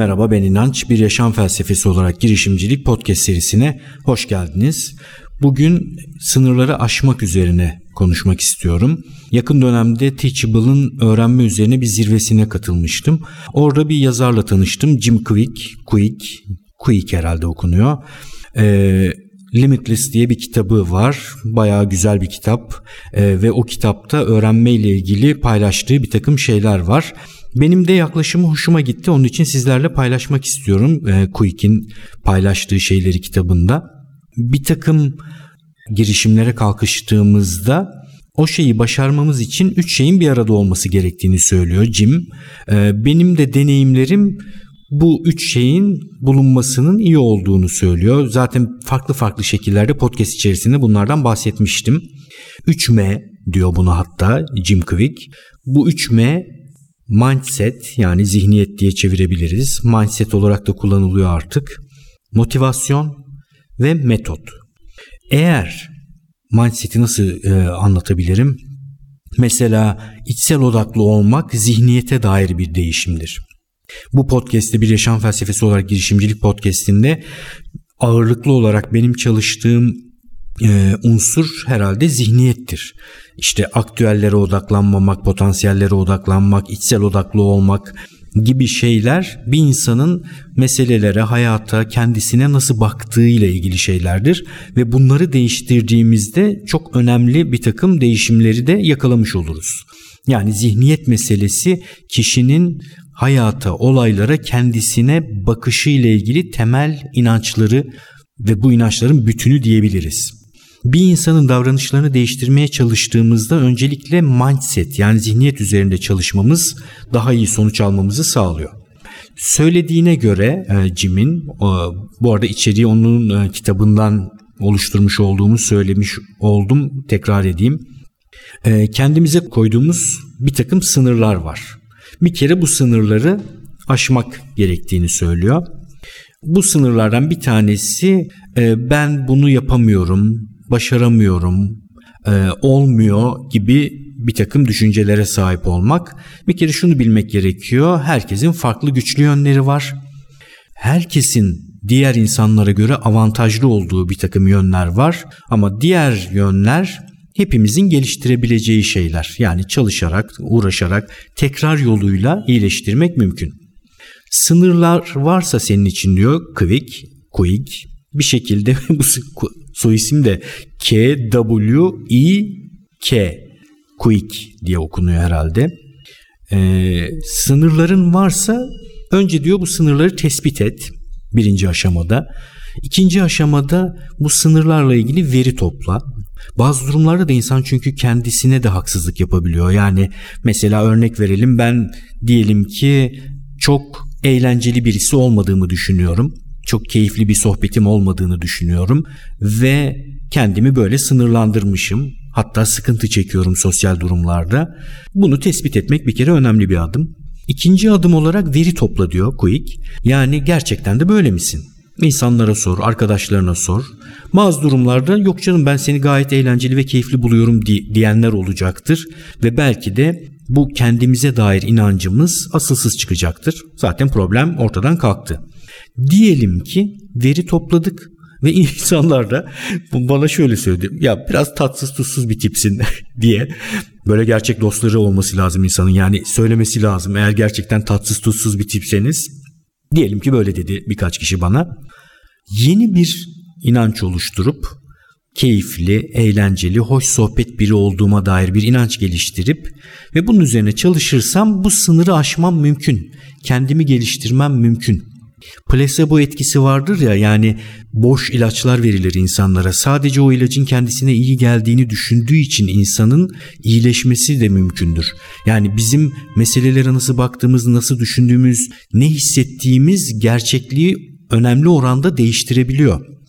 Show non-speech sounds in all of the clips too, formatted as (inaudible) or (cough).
Merhaba ben İnanç. Bir yaşam felsefesi olarak girişimcilik podcast serisine hoş geldiniz. Bugün sınırları aşmak üzerine konuşmak istiyorum. Yakın dönemde Teachable'ın öğrenme üzerine bir zirvesine katılmıştım. Orada bir yazarla tanıştım. Jim Quick, Quick, Quick herhalde okunuyor. Ee, Limitless diye bir kitabı var. Bayağı güzel bir kitap ee, ve o kitapta öğrenme ile ilgili paylaştığı bir takım şeyler var. Benim de yaklaşımı hoşuma gitti. Onun için sizlerle paylaşmak istiyorum. E, Quick'in paylaştığı şeyleri kitabında. Bir takım girişimlere kalkıştığımızda o şeyi başarmamız için üç şeyin bir arada olması gerektiğini söylüyor Jim. E, benim de deneyimlerim bu üç şeyin bulunmasının iyi olduğunu söylüyor. Zaten farklı farklı şekillerde podcast içerisinde bunlardan bahsetmiştim. 3M diyor bunu hatta Jim Quick. Bu 3M mindset yani zihniyet diye çevirebiliriz. Mindset olarak da kullanılıyor artık. Motivasyon ve metot. Eğer mindset'i nasıl e, anlatabilirim? Mesela içsel odaklı olmak zihniyete dair bir değişimdir. Bu podcast'te bir yaşam felsefesi olarak girişimcilik podcast'inde ağırlıklı olarak benim çalıştığım e, unsur herhalde zihniyettir. İşte aktüellere odaklanmamak, potansiyellere odaklanmak, içsel odaklı olmak gibi şeyler bir insanın meselelere, hayata, kendisine nasıl baktığı ile ilgili şeylerdir ve bunları değiştirdiğimizde çok önemli bir takım değişimleri de yakalamış oluruz. Yani zihniyet meselesi kişinin hayata, olaylara, kendisine bakışı ile ilgili temel inançları ve bu inançların bütünü diyebiliriz. Bir insanın davranışlarını değiştirmeye çalıştığımızda öncelikle mindset yani zihniyet üzerinde çalışmamız daha iyi sonuç almamızı sağlıyor. Söylediğine göre e, Jim'in e, bu arada içeriği onun e, kitabından oluşturmuş olduğumu söylemiş oldum tekrar edeyim. Kendimize koyduğumuz bir takım sınırlar var. Bir kere bu sınırları aşmak gerektiğini söylüyor. Bu sınırlardan bir tanesi ben bunu yapamıyorum, başaramıyorum, e, olmuyor gibi bir takım düşüncelere sahip olmak. Bir kere şunu bilmek gerekiyor. Herkesin farklı güçlü yönleri var. Herkesin diğer insanlara göre avantajlı olduğu bir takım yönler var. Ama diğer yönler hepimizin geliştirebileceği şeyler. Yani çalışarak, uğraşarak, tekrar yoluyla iyileştirmek mümkün. Sınırlar varsa senin için diyor Quick, Quick bir şekilde (laughs) bu soy isim de K W I K Quick diye okunuyor herhalde. Ee, sınırların varsa önce diyor bu sınırları tespit et birinci aşamada. İkinci aşamada bu sınırlarla ilgili veri topla. Bazı durumlarda da insan çünkü kendisine de haksızlık yapabiliyor. Yani mesela örnek verelim ben diyelim ki çok eğlenceli birisi olmadığımı düşünüyorum çok keyifli bir sohbetim olmadığını düşünüyorum ve kendimi böyle sınırlandırmışım. Hatta sıkıntı çekiyorum sosyal durumlarda. Bunu tespit etmek bir kere önemli bir adım. İkinci adım olarak veri topla diyor Quick. Yani gerçekten de böyle misin? İnsanlara sor, arkadaşlarına sor. Bazı durumlarda yok canım ben seni gayet eğlenceli ve keyifli buluyorum diyenler olacaktır. Ve belki de bu kendimize dair inancımız asılsız çıkacaktır. Zaten problem ortadan kalktı. Diyelim ki veri topladık ve (laughs) insanlar da bana şöyle söyledi. Ya biraz tatsız tuzsuz bir tipsin (laughs) diye. Böyle gerçek dostları olması lazım insanın. Yani söylemesi lazım. Eğer gerçekten tatsız tuzsuz bir tipseniz. Diyelim ki böyle dedi birkaç kişi bana. Yeni bir inanç oluşturup keyifli, eğlenceli, hoş sohbet biri olduğuma dair bir inanç geliştirip ve bunun üzerine çalışırsam bu sınırı aşmam mümkün. Kendimi geliştirmem mümkün. Plasebo etkisi vardır ya yani boş ilaçlar verilir insanlara. Sadece o ilacın kendisine iyi geldiğini düşündüğü için insanın iyileşmesi de mümkündür. Yani bizim meselelere nasıl baktığımız, nasıl düşündüğümüz, ne hissettiğimiz gerçekliği önemli oranda değiştirebiliyor.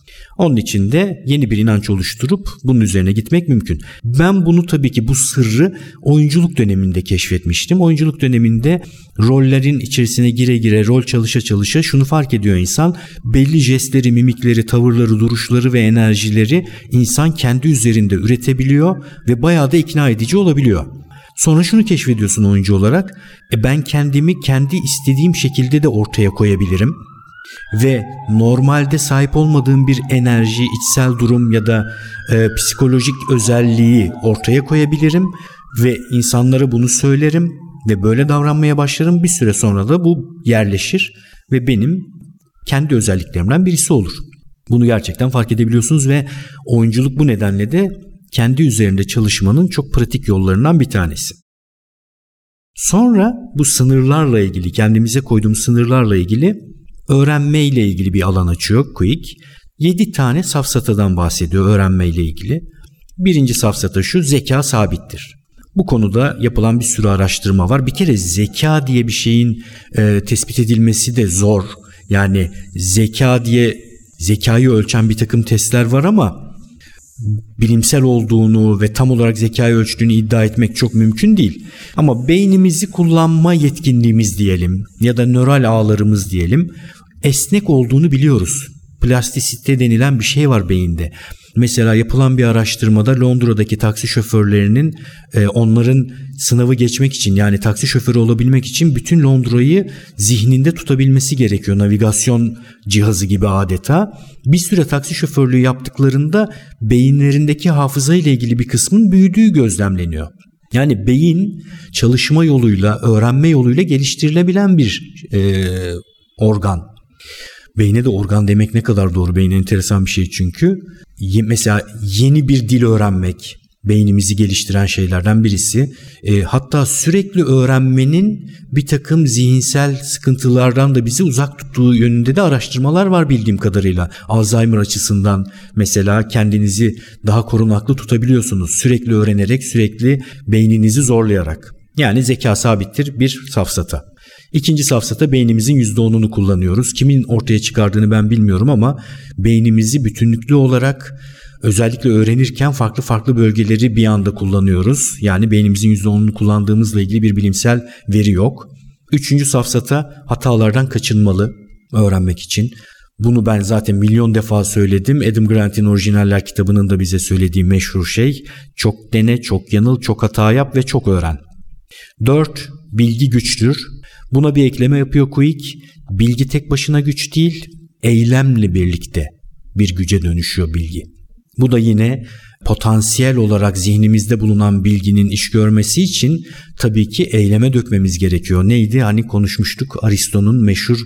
Onun için de yeni bir inanç oluşturup bunun üzerine gitmek mümkün. Ben bunu tabii ki bu sırrı oyunculuk döneminde keşfetmiştim. Oyunculuk döneminde rollerin içerisine gire gire rol çalışa çalışa şunu fark ediyor insan. Belli jestleri, mimikleri, tavırları, duruşları ve enerjileri insan kendi üzerinde üretebiliyor ve bayağı da ikna edici olabiliyor. Sonra şunu keşfediyorsun oyuncu olarak. E ben kendimi kendi istediğim şekilde de ortaya koyabilirim. Ve normalde sahip olmadığım bir enerji, içsel durum ya da e, psikolojik özelliği ortaya koyabilirim. Ve insanlara bunu söylerim ve böyle davranmaya başlarım. Bir süre sonra da bu yerleşir ve benim kendi özelliklerimden birisi olur. Bunu gerçekten fark edebiliyorsunuz ve oyunculuk bu nedenle de kendi üzerinde çalışmanın çok pratik yollarından bir tanesi. Sonra bu sınırlarla ilgili, kendimize koyduğum sınırlarla ilgili öğrenme ile ilgili bir alan açıyor Quick. 7 tane safsatadan bahsediyor öğrenme ile ilgili. Birinci safsata şu, zeka sabittir. Bu konuda yapılan bir sürü araştırma var. Bir kere zeka diye bir şeyin e, tespit edilmesi de zor. Yani zeka diye zekayı ölçen bir takım testler var ama bilimsel olduğunu ve tam olarak zekayı ölçtüğünü iddia etmek çok mümkün değil. Ama beynimizi kullanma yetkinliğimiz diyelim ya da nöral ağlarımız diyelim esnek olduğunu biliyoruz. Plastisite denilen bir şey var beyinde. Mesela yapılan bir araştırmada Londra'daki taksi şoförlerinin e, onların sınavı geçmek için yani taksi şoförü olabilmek için bütün Londra'yı zihninde tutabilmesi gerekiyor. Navigasyon cihazı gibi adeta. Bir süre taksi şoförlüğü yaptıklarında beyinlerindeki hafıza ile ilgili bir kısmın büyüdüğü gözlemleniyor. Yani beyin çalışma yoluyla, öğrenme yoluyla geliştirilebilen bir e, organ. Beyne de organ demek ne kadar doğru. Beyin enteresan bir şey çünkü. Mesela yeni bir dil öğrenmek beynimizi geliştiren şeylerden birisi. E, hatta sürekli öğrenmenin bir takım zihinsel sıkıntılardan da bizi uzak tuttuğu yönünde de araştırmalar var bildiğim kadarıyla. Alzheimer açısından mesela kendinizi daha korunaklı tutabiliyorsunuz. Sürekli öğrenerek, sürekli beyninizi zorlayarak. Yani zeka sabittir bir safsata. İkinci safsata beynimizin %10'unu kullanıyoruz. Kimin ortaya çıkardığını ben bilmiyorum ama beynimizi bütünlüklü olarak özellikle öğrenirken farklı farklı bölgeleri bir anda kullanıyoruz. Yani beynimizin %10'unu kullandığımızla ilgili bir bilimsel veri yok. Üçüncü safsata hatalardan kaçınmalı öğrenmek için. Bunu ben zaten milyon defa söyledim. Adam Grant'in orijinaller kitabının da bize söylediği meşhur şey çok dene, çok yanıl, çok hata yap ve çok öğren. 4. Bilgi güçtür. Buna bir ekleme yapıyor Quick. Bilgi tek başına güç değil, eylemle birlikte bir güce dönüşüyor bilgi. Bu da yine potansiyel olarak zihnimizde bulunan bilginin iş görmesi için tabii ki eyleme dökmemiz gerekiyor. Neydi? Hani konuşmuştuk Aristo'nun meşhur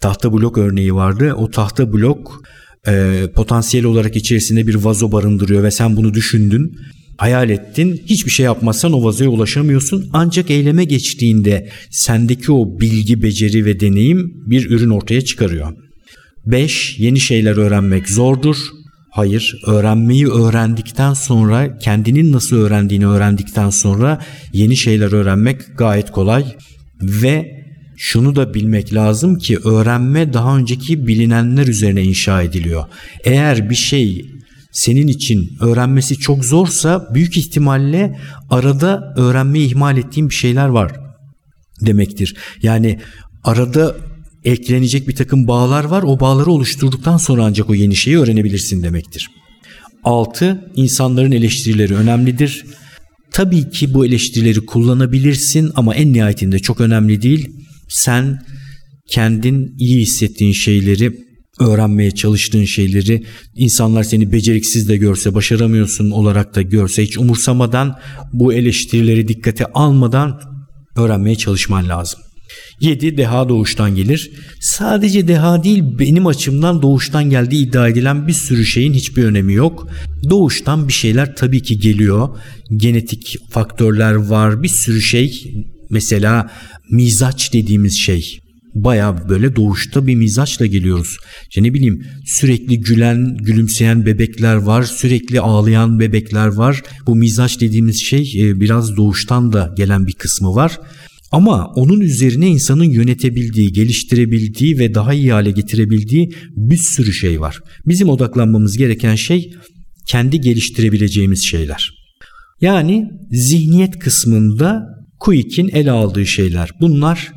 tahta blok örneği vardı. O tahta blok e, potansiyel olarak içerisinde bir vazo barındırıyor ve sen bunu düşündün hayal ettin. Hiçbir şey yapmazsan o vazoya ulaşamıyorsun. Ancak eyleme geçtiğinde sendeki o bilgi, beceri ve deneyim bir ürün ortaya çıkarıyor. 5. Yeni şeyler öğrenmek zordur. Hayır, öğrenmeyi öğrendikten sonra, kendinin nasıl öğrendiğini öğrendikten sonra yeni şeyler öğrenmek gayet kolay ve şunu da bilmek lazım ki öğrenme daha önceki bilinenler üzerine inşa ediliyor. Eğer bir şey senin için öğrenmesi çok zorsa büyük ihtimalle arada öğrenmeyi ihmal ettiğin bir şeyler var demektir. Yani arada eklenecek bir takım bağlar var. O bağları oluşturduktan sonra ancak o yeni şeyi öğrenebilirsin demektir. 6. İnsanların eleştirileri önemlidir. Tabii ki bu eleştirileri kullanabilirsin ama en nihayetinde çok önemli değil. Sen kendin iyi hissettiğin şeyleri öğrenmeye çalıştığın şeyleri insanlar seni beceriksiz de görse, başaramıyorsun olarak da görse hiç umursamadan bu eleştirileri dikkate almadan öğrenmeye çalışman lazım. 7. Deha doğuştan gelir. Sadece deha değil benim açımdan doğuştan geldiği iddia edilen bir sürü şeyin hiçbir önemi yok. Doğuştan bir şeyler tabii ki geliyor. Genetik faktörler var bir sürü şey. Mesela mizaç dediğimiz şey baya böyle doğuşta bir mizaçla geliyoruz. İşte ne bileyim sürekli gülen, gülümseyen bebekler var, sürekli ağlayan bebekler var. Bu mizaç dediğimiz şey e, biraz doğuştan da gelen bir kısmı var. Ama onun üzerine insanın yönetebildiği, geliştirebildiği ve daha iyi hale getirebildiği bir sürü şey var. Bizim odaklanmamız gereken şey kendi geliştirebileceğimiz şeyler. Yani zihniyet kısmında Quick'in ele aldığı şeyler. Bunlar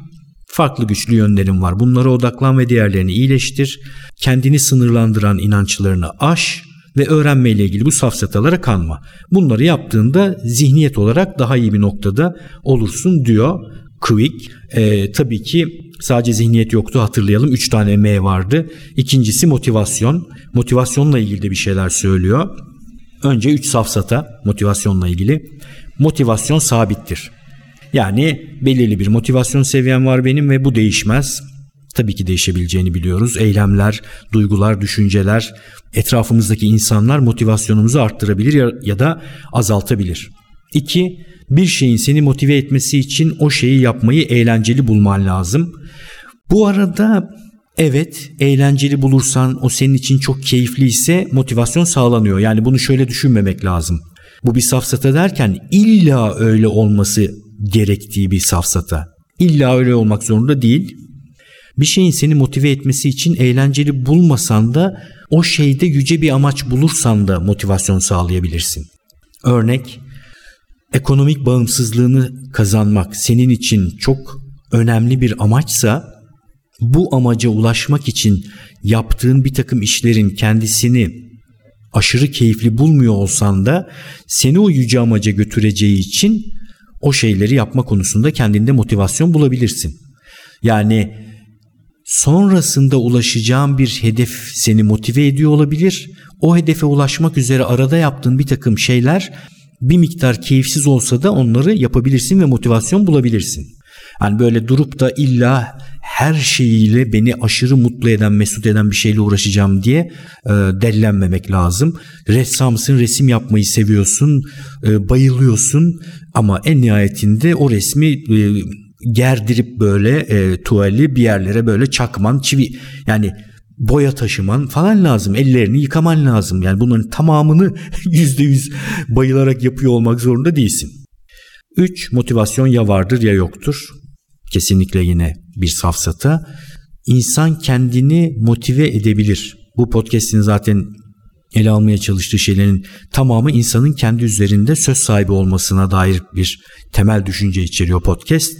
Farklı güçlü yönlerin var. Bunlara odaklan ve diğerlerini iyileştir. Kendini sınırlandıran inançlarını aş. ve öğrenmeyle ilgili bu safsatalara kanma. Bunları yaptığında zihniyet olarak daha iyi bir noktada olursun diyor Quick. Ee, tabii ki sadece zihniyet yoktu hatırlayalım. Üç tane M vardı. İkincisi motivasyon. Motivasyonla ilgili de bir şeyler söylüyor. Önce üç safsata motivasyonla ilgili. Motivasyon sabittir. Yani belirli bir motivasyon seviyem var benim ve bu değişmez. Tabii ki değişebileceğini biliyoruz. Eylemler, duygular, düşünceler, etrafımızdaki insanlar motivasyonumuzu arttırabilir ya, da azaltabilir. İki, bir şeyin seni motive etmesi için o şeyi yapmayı eğlenceli bulman lazım. Bu arada evet eğlenceli bulursan o senin için çok keyifli ise motivasyon sağlanıyor. Yani bunu şöyle düşünmemek lazım. Bu bir safsata derken illa öyle olması gerektiği bir safsata. İlla öyle olmak zorunda değil. Bir şeyin seni motive etmesi için eğlenceli bulmasan da o şeyde yüce bir amaç bulursan da motivasyon sağlayabilirsin. Örnek ekonomik bağımsızlığını kazanmak senin için çok önemli bir amaçsa bu amaca ulaşmak için yaptığın bir takım işlerin kendisini aşırı keyifli bulmuyor olsan da seni o yüce amaca götüreceği için o şeyleri yapma konusunda kendinde motivasyon bulabilirsin. Yani sonrasında ulaşacağın bir hedef seni motive ediyor olabilir. O hedefe ulaşmak üzere arada yaptığın bir takım şeyler bir miktar keyifsiz olsa da onları yapabilirsin ve motivasyon bulabilirsin. Yani böyle durup da illa her şeyiyle beni aşırı mutlu eden, mesut eden bir şeyle uğraşacağım diye e, dellenmemek lazım. Ressamsın, resim yapmayı seviyorsun, e, bayılıyorsun ama en nihayetinde o resmi e, gerdirip böyle e, tuvali bir yerlere böyle çakman, çivi yani boya taşıman falan lazım. Ellerini yıkaman lazım. Yani bunların tamamını (laughs) yüzde yüz bayılarak yapıyor olmak zorunda değilsin. 3. Motivasyon ya vardır ya yoktur. Kesinlikle yine bir safsata. İnsan kendini motive edebilir. Bu podcast'in zaten ele almaya çalıştığı şeylerin tamamı insanın kendi üzerinde söz sahibi olmasına dair bir temel düşünce içeriyor podcast.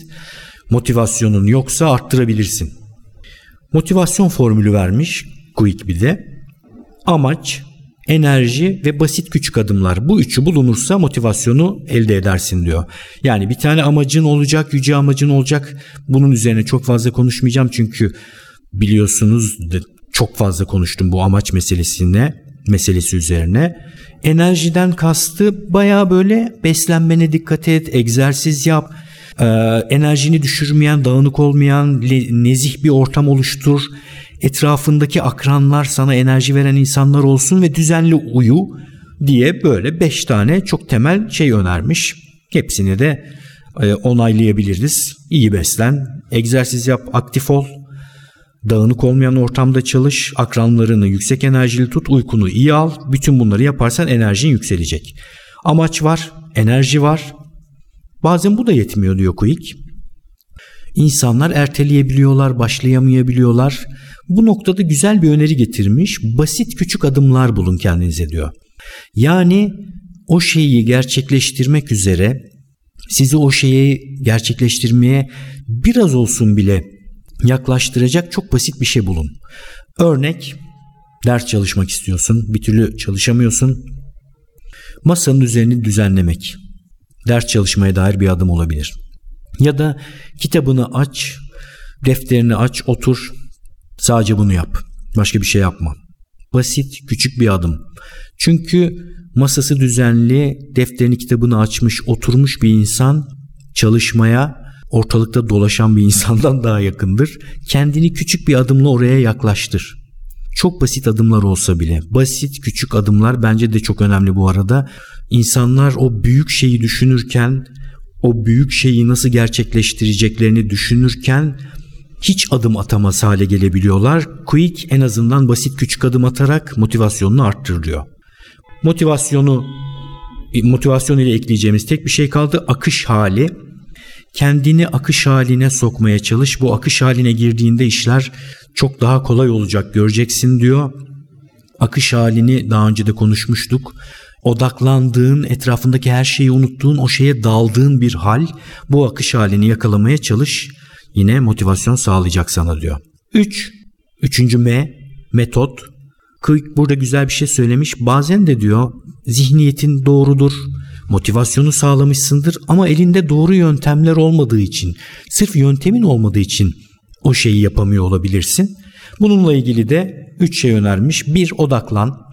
Motivasyonun yoksa arttırabilirsin. Motivasyon formülü vermiş Quick bir de. Amaç, enerji ve basit küçük adımlar. Bu üçü bulunursa motivasyonu elde edersin diyor. Yani bir tane amacın olacak, yüce amacın olacak. Bunun üzerine çok fazla konuşmayacağım çünkü biliyorsunuz çok fazla konuştum bu amaç meselesine, meselesi üzerine. Enerjiden kastı baya böyle beslenmene dikkat et, egzersiz yap, e, enerjini düşürmeyen, dağınık olmayan, nezih bir ortam oluştur. Etrafındaki akranlar sana enerji veren insanlar olsun ve düzenli uyu diye böyle beş tane çok temel şey önermiş. Hepsini de e, onaylayabiliriz. İyi beslen, egzersiz yap, aktif ol, dağınık olmayan ortamda çalış, akranlarını yüksek enerjili tut, uykunu iyi al. Bütün bunları yaparsan enerjin yükselecek. Amaç var, enerji var, Bazen bu da yetmiyor diyor Quick. İnsanlar erteleyebiliyorlar, başlayamayabiliyorlar. Bu noktada güzel bir öneri getirmiş. Basit küçük adımlar bulun kendinize diyor. Yani o şeyi gerçekleştirmek üzere sizi o şeyi gerçekleştirmeye biraz olsun bile yaklaştıracak çok basit bir şey bulun. Örnek ders çalışmak istiyorsun, bir türlü çalışamıyorsun. Masanın üzerini düzenlemek ders çalışmaya dair bir adım olabilir. Ya da kitabını aç, defterini aç, otur. Sadece bunu yap. Başka bir şey yapma. Basit, küçük bir adım. Çünkü masası düzenli, defterini, kitabını açmış, oturmuş bir insan çalışmaya ortalıkta dolaşan bir insandan (laughs) daha yakındır. Kendini küçük bir adımla oraya yaklaştır. Çok basit adımlar olsa bile. Basit küçük adımlar bence de çok önemli bu arada. İnsanlar o büyük şeyi düşünürken, o büyük şeyi nasıl gerçekleştireceklerini düşünürken hiç adım atamaz hale gelebiliyorlar. Quick en azından basit küçük adım atarak motivasyonunu arttırıyor. Motivasyonu motivasyon ile ekleyeceğimiz tek bir şey kaldı. Akış hali. Kendini akış haline sokmaya çalış. Bu akış haline girdiğinde işler çok daha kolay olacak göreceksin diyor. Akış halini daha önce de konuşmuştuk odaklandığın, etrafındaki her şeyi unuttuğun, o şeye daldığın bir hal. Bu akış halini yakalamaya çalış. Yine motivasyon sağlayacak sana diyor. 3. Üç, üçüncü M, metot. Quick burada güzel bir şey söylemiş. Bazen de diyor zihniyetin doğrudur, motivasyonu sağlamışsındır ama elinde doğru yöntemler olmadığı için, sırf yöntemin olmadığı için o şeyi yapamıyor olabilirsin. Bununla ilgili de üç şey önermiş. Bir odaklan.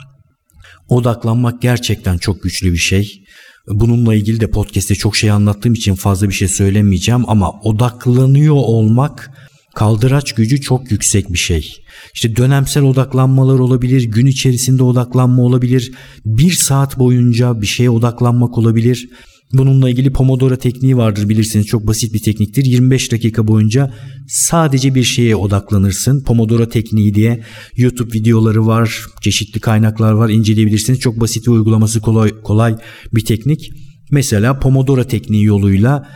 Odaklanmak gerçekten çok güçlü bir şey. Bununla ilgili de podcast'te çok şey anlattığım için fazla bir şey söylemeyeceğim ama odaklanıyor olmak kaldıraç gücü çok yüksek bir şey. İşte dönemsel odaklanmalar olabilir, gün içerisinde odaklanma olabilir, bir saat boyunca bir şeye odaklanmak olabilir. Bununla ilgili Pomodoro tekniği vardır bilirsiniz çok basit bir tekniktir. 25 dakika boyunca sadece bir şeye odaklanırsın. Pomodoro tekniği diye YouTube videoları var, çeşitli kaynaklar var inceleyebilirsiniz. Çok basit ve uygulaması kolay, kolay bir teknik. Mesela Pomodoro tekniği yoluyla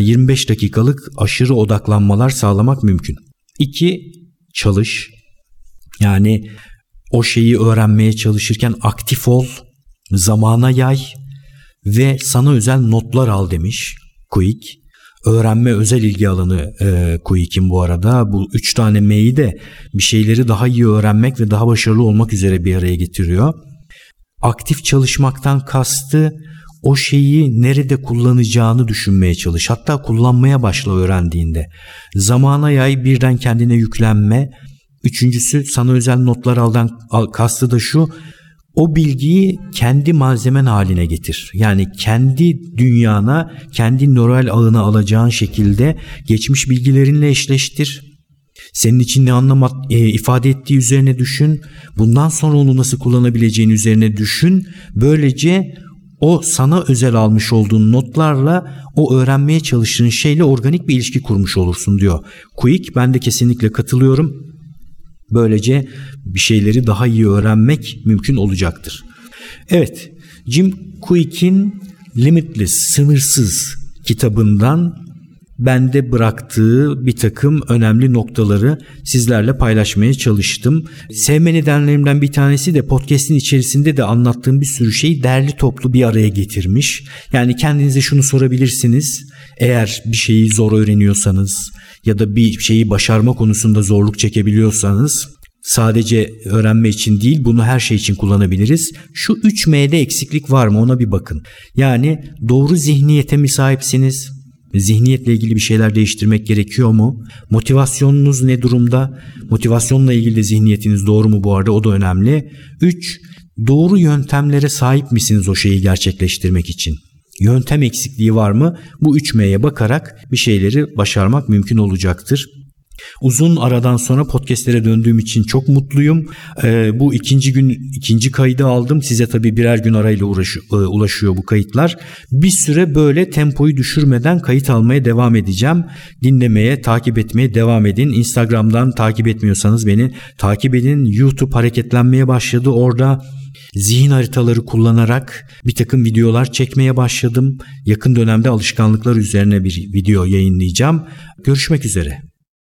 25 e, dakikalık aşırı odaklanmalar sağlamak mümkün. 2. Çalış. Yani o şeyi öğrenmeye çalışırken aktif ol, zamana yay ve sana özel notlar al demiş Quick. Öğrenme özel ilgi alanı e, Quick'in bu arada. Bu üç tane M'yi de bir şeyleri daha iyi öğrenmek ve daha başarılı olmak üzere bir araya getiriyor. Aktif çalışmaktan kastı o şeyi nerede kullanacağını düşünmeye çalış. Hatta kullanmaya başla öğrendiğinde. Zamana yay birden kendine yüklenme. Üçüncüsü sana özel notlar aldan kastı da şu. O bilgiyi kendi malzemen haline getir. Yani kendi dünyana, kendi nöral ağına alacağın şekilde geçmiş bilgilerinle eşleştir. Senin için ne anlam e, ifade ettiği üzerine düşün. Bundan sonra onu nasıl kullanabileceğin üzerine düşün. Böylece o sana özel almış olduğun notlarla o öğrenmeye çalıştığın şeyle organik bir ilişki kurmuş olursun diyor. Quick ben de kesinlikle katılıyorum. Böylece bir şeyleri daha iyi öğrenmek mümkün olacaktır. Evet, Jim Quick'in Limitless, sınırsız kitabından bende bıraktığı bir takım önemli noktaları sizlerle paylaşmaya çalıştım. Sevme nedenlerimden bir tanesi de podcast'in içerisinde de anlattığım bir sürü şeyi derli toplu bir araya getirmiş. Yani kendinize şunu sorabilirsiniz. Eğer bir şeyi zor öğreniyorsanız ya da bir şeyi başarma konusunda zorluk çekebiliyorsanız sadece öğrenme için değil bunu her şey için kullanabiliriz. Şu 3M'de eksiklik var mı ona bir bakın. Yani doğru zihniyete mi sahipsiniz? Zihniyetle ilgili bir şeyler değiştirmek gerekiyor mu? Motivasyonunuz ne durumda? Motivasyonla ilgili de zihniyetiniz doğru mu bu arada o da önemli. 3. Doğru yöntemlere sahip misiniz o şeyi gerçekleştirmek için? Yöntem eksikliği var mı? Bu 3M'ye bakarak bir şeyleri başarmak mümkün olacaktır. Uzun aradan sonra podcastlere döndüğüm için çok mutluyum. Ee, bu ikinci gün ikinci kaydı aldım. Size tabii birer gün arayla uğraşı, e, ulaşıyor bu kayıtlar. Bir süre böyle tempoyu düşürmeden kayıt almaya devam edeceğim. Dinlemeye, takip etmeye devam edin. Instagram'dan takip etmiyorsanız beni takip edin. YouTube hareketlenmeye başladı. Orada zihin haritaları kullanarak bir takım videolar çekmeye başladım. Yakın dönemde alışkanlıklar üzerine bir video yayınlayacağım. Görüşmek üzere.